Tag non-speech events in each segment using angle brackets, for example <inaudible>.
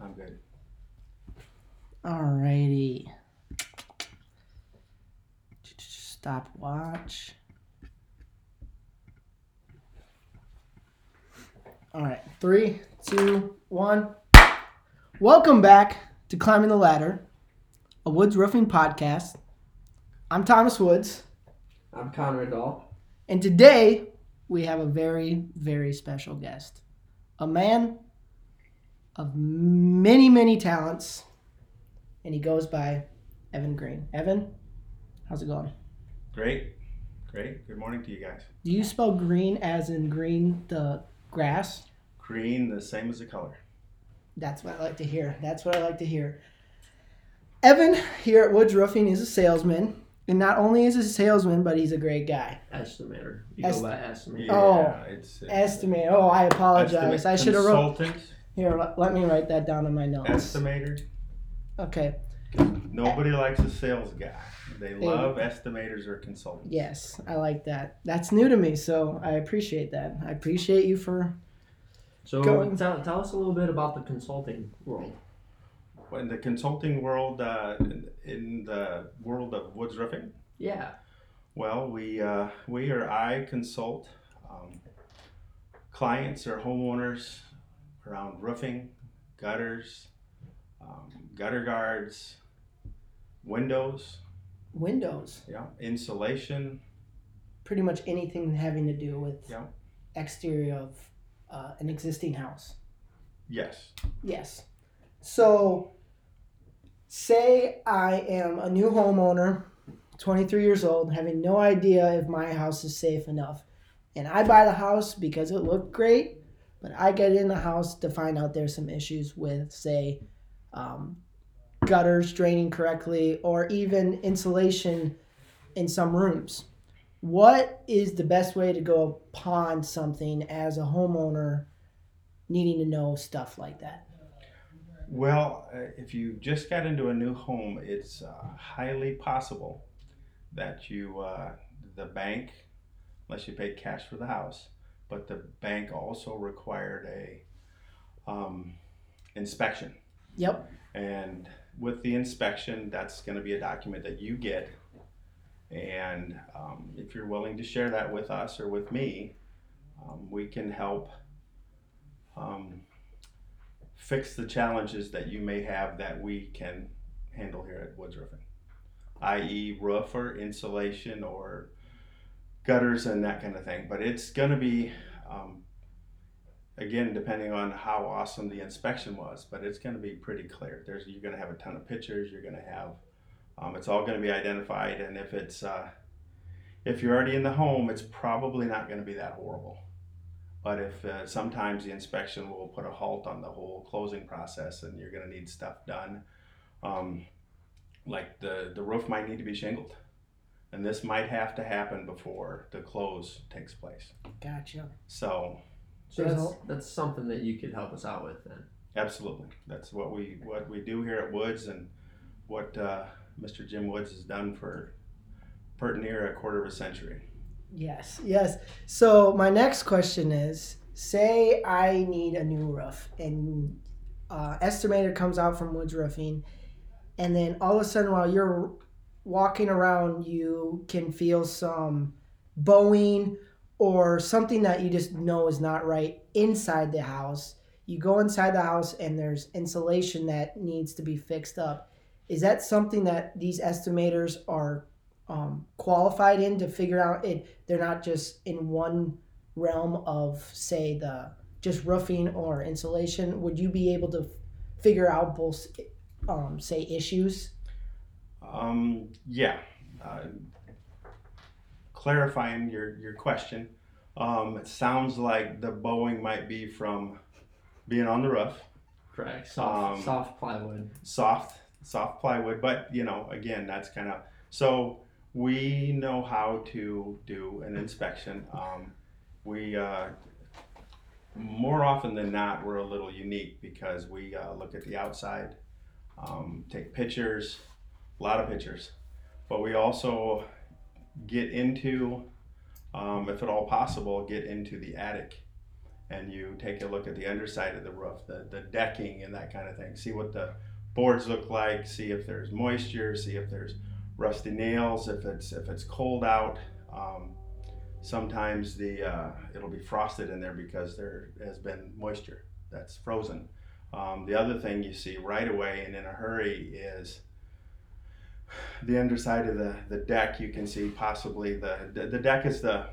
I'm good. Alrighty. Stop watch. All right, three, two, one. Welcome back to Climbing the Ladder, a Woods Roofing podcast. I'm Thomas Woods, I'm Conrad Dahl. and today we have a very, very special guest. A man of many, many talents, and he goes by Evan Green. Evan, how's it going? Great. Great. Good morning to you guys. Do you spell green as in green the grass? Green, the same as the color. That's what I like to hear. That's what I like to hear. Evan here at Woods Roofing is a salesman. And not only is he a salesman, but he's a great guy. Estimator. You Est- go by estimator. Oh, it's, uh, it's Estimate. Oh, I apologize. I should have wrote. Consultant, Here, let, let me write that down in my notes. estimator. Okay. Nobody likes a sales guy. They love estimators or consultants. Yes, I like that. That's new to me, so I appreciate that. I appreciate you for. So Go- tell, tell us a little bit about the consulting world. In the consulting world, uh, in, in the world of woods roofing, Yeah. well, we uh, we or I consult um, clients or homeowners around roofing, gutters, um, gutter guards, windows, Windows, yeah, insulation, pretty much anything having to do with Yeah. exterior of uh, an existing house. yes, Yes. So, say I am a new homeowner, 23 years old, having no idea if my house is safe enough. And I buy the house because it looked great, but I get in the house to find out there's some issues with, say, um, gutters draining correctly or even insulation in some rooms. What is the best way to go upon something as a homeowner needing to know stuff like that? Well, uh, if you just got into a new home, it's uh, highly possible that you, uh, the bank, unless you paid cash for the house, but the bank also required a um, inspection. Yep. And with the inspection, that's going to be a document that you get. And um, if you're willing to share that with us or with me, um, we can help um, fix the challenges that you may have that we can handle here at Woods Roofing, i.e., roof or insulation or gutters and that kind of thing. But it's going to be, um, again, depending on how awesome the inspection was, but it's going to be pretty clear. There's you're going to have a ton of pictures. You're going to have, um, it's all going to be identified, and if it's uh, if you're already in the home, it's probably not going to be that horrible. But if uh, sometimes the inspection will put a halt on the whole closing process, and you're going to need stuff done, um, like the the roof might need to be shingled, and this might have to happen before the close takes place. Gotcha. So So that's, that's something that you could help us out with then. Absolutely, that's what we what we do here at Woods, and what uh, Mr. Jim Woods has done for pert near a quarter of a century. Yes, yes. So my next question is: Say I need a new roof, and uh, estimator comes out from Woods Roofing, and then all of a sudden, while you're walking around, you can feel some bowing or something that you just know is not right inside the house. You go inside the house, and there's insulation that needs to be fixed up. Is that something that these estimators are um, qualified in to figure out it? They're not just in one realm of, say, the just roofing or insulation. Would you be able to figure out both, um, say, issues? Um, yeah, uh, clarifying your your question. Um, it sounds like the bowing might be from being on the roof, Correct. Soft, Um, soft plywood. soft soft plywood, but you know, again, that's kind of so we know how to do an inspection. Um, we uh, more often than not, we're a little unique because we uh, look at the outside, um, take pictures, a lot of pictures, but we also get into, um, if at all possible, get into the attic and you take a look at the underside of the roof, the, the decking and that kind of thing. See what the boards look like, see if there's moisture, see if there's rusty nails, if it's if it's cold out. Um, sometimes the uh, it'll be frosted in there because there has been moisture that's frozen. Um, the other thing you see right away and in a hurry is the underside of the, the deck. You can see possibly the the, the deck is the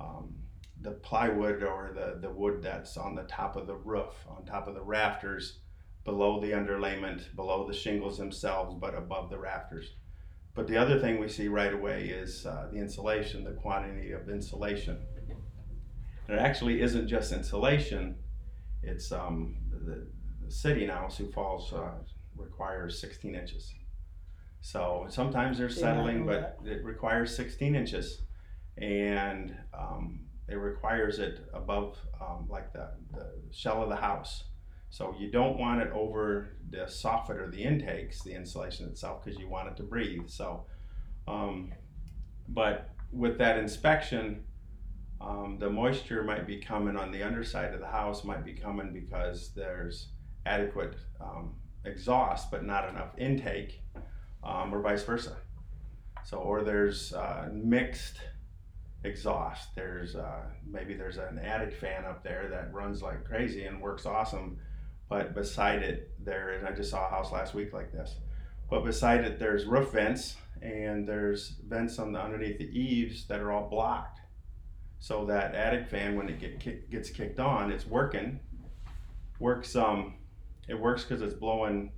um, the plywood or the, the wood that's on the top of the roof, on top of the rafters, below the underlayment, below the shingles themselves, but above the rafters. But the other thing we see right away is uh, the insulation, the quantity of insulation. And it actually isn't just insulation, it's um, the, the city now, Sioux Falls, uh, requires 16 inches. So sometimes they're Did not settling, know but it requires 16 inches. And um, it requires it above um, like the, the shell of the house. So you don't want it over the soffit or the intakes, the insulation itself, because you want it to breathe. So, um, but with that inspection, um, the moisture might be coming on the underside of the house, might be coming because there's adequate um, exhaust, but not enough intake, um, or vice versa. So, or there's uh, mixed exhaust. There's uh, maybe there's an attic fan up there that runs like crazy and works awesome, but beside it there, and I just saw a house last week like this. But beside it, there's roof vents and there's vents on the underneath the eaves that are all blocked. So that attic fan, when it get, kick, gets kicked on, it's working. Works um, it works because it's blowing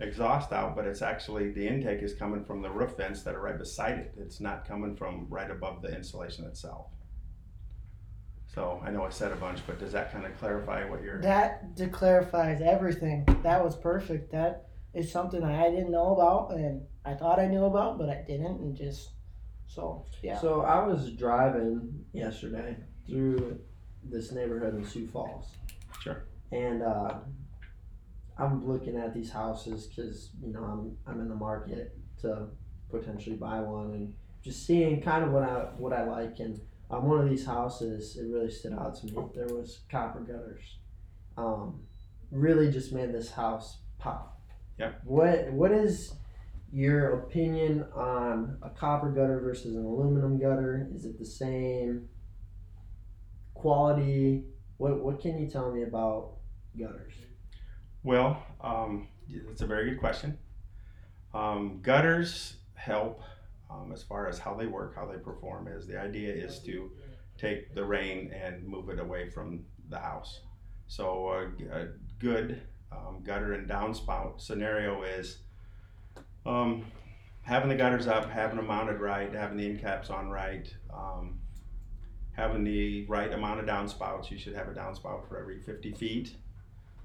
exhaust out, but it's actually the intake is coming from the roof vents that are right beside it. It's not coming from right above the insulation itself. So I know I said a bunch, but does that kind of clarify what you're? That de- clarifies everything. That was perfect. That is something I didn't know about, and I thought I knew about, but I didn't, and just so yeah. So I was driving yesterday through this neighborhood in Sioux Falls. Sure. And uh, I'm looking at these houses because you know I'm I'm in the market to potentially buy one and just seeing kind of what I what I like and on one of these houses it really stood out to me. There was copper gutters. Um, really just made this house pop. Yep. What what is your opinion on a copper gutter versus an aluminum gutter? Is it the same quality? What what can you tell me about gutters? Well, um, it's a very good question. Um, gutters help um, as far as how they work, how they perform. Is the idea is to take the rain and move it away from the house. So a, a good um, gutter and downspout scenario is um, having the gutters up, having them mounted right, having the end caps on right, um, having the right amount of downspouts. You should have a downspout for every 50 feet.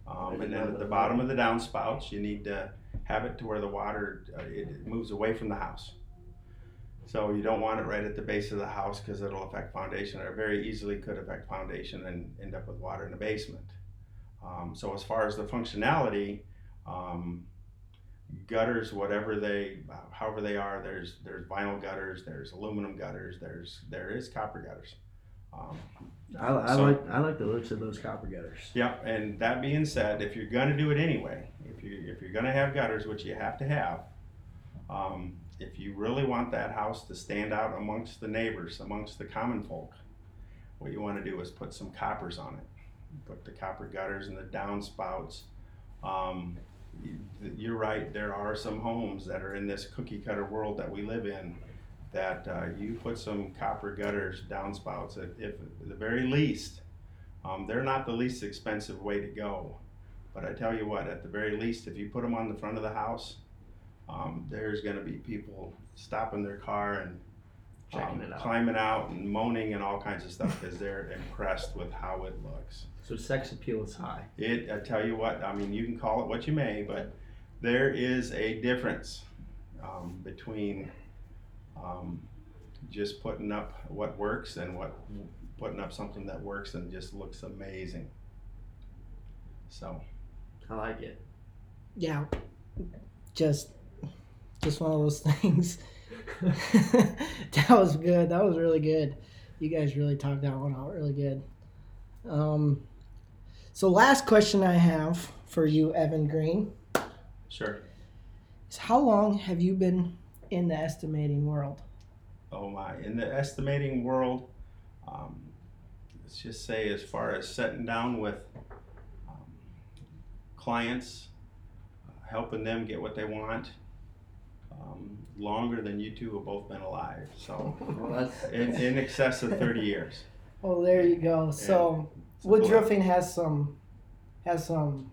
Um, and then at the bottom of the downspouts, you need to have it to where the water uh, it, moves away from the house. So you don't want it right at the base of the house because it'll affect foundation, or very easily could affect foundation and end up with water in the basement. Um, so as far as the functionality, um, gutters, whatever they, however they are, there's there's vinyl gutters, there's aluminum gutters, there's there is copper gutters. Um, I, I So- like I like the looks of those copper gutters. yeah, and that being said, if you're gonna do it anyway, if you if you're gonna have gutters, which you have to have, um, if you really want that house to stand out amongst the neighbors, amongst the common folk, what you want to do is put some coppers on it. Put the copper gutters and the downspouts. Um, you- you're right. There are some homes that are in this cookie cutter world that we live in. That uh, you put some copper gutters, downspouts. If, if at the very least, um, they're not the least expensive way to go. But I tell you what, at the very least, if you put them on the front of the house, um, there's going to be people stopping their car and Checking um, it out. climbing out and moaning and all kinds of stuff because they're impressed with how it looks. So sex appeal is high. It, I tell you what, I mean, you can call it what you may, but there is a difference um, between um, just putting up what works and what putting up something that works and just looks amazing. So, I like it. yeah, just just one of those <laughs> things. <laughs> that was good. That was really good. You guys really talked that one out really good. Um, so last question I have for you, Evan Green, Sure. is how long have you been in the estimating world? Oh my! In the estimating world, um, let's just say as far as sitting down with um, clients, uh, helping them get what they want, um, longer than you two have both been alive. So <laughs> Well, in, in excess of thirty <laughs> years. Oh, there you go. So It's a Roofing has some has some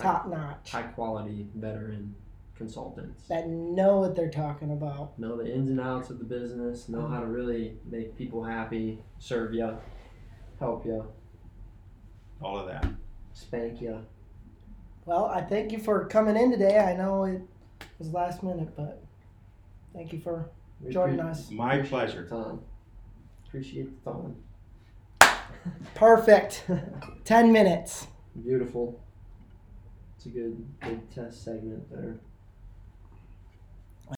top notch high quality veteran consultants. that know what they're talking about. Know the ins and outs of the business. Know how to mm-hmm. really make people happy. Serve you, help you, All of that. spank you. Well, I thank you for coming in today. I know it was last minute, but thank you for joining us. My Appreciate pleasure. Tom. Appreciate the time. Perfect. <laughs> 10 minutes. Beautiful. It's a good good test segment there.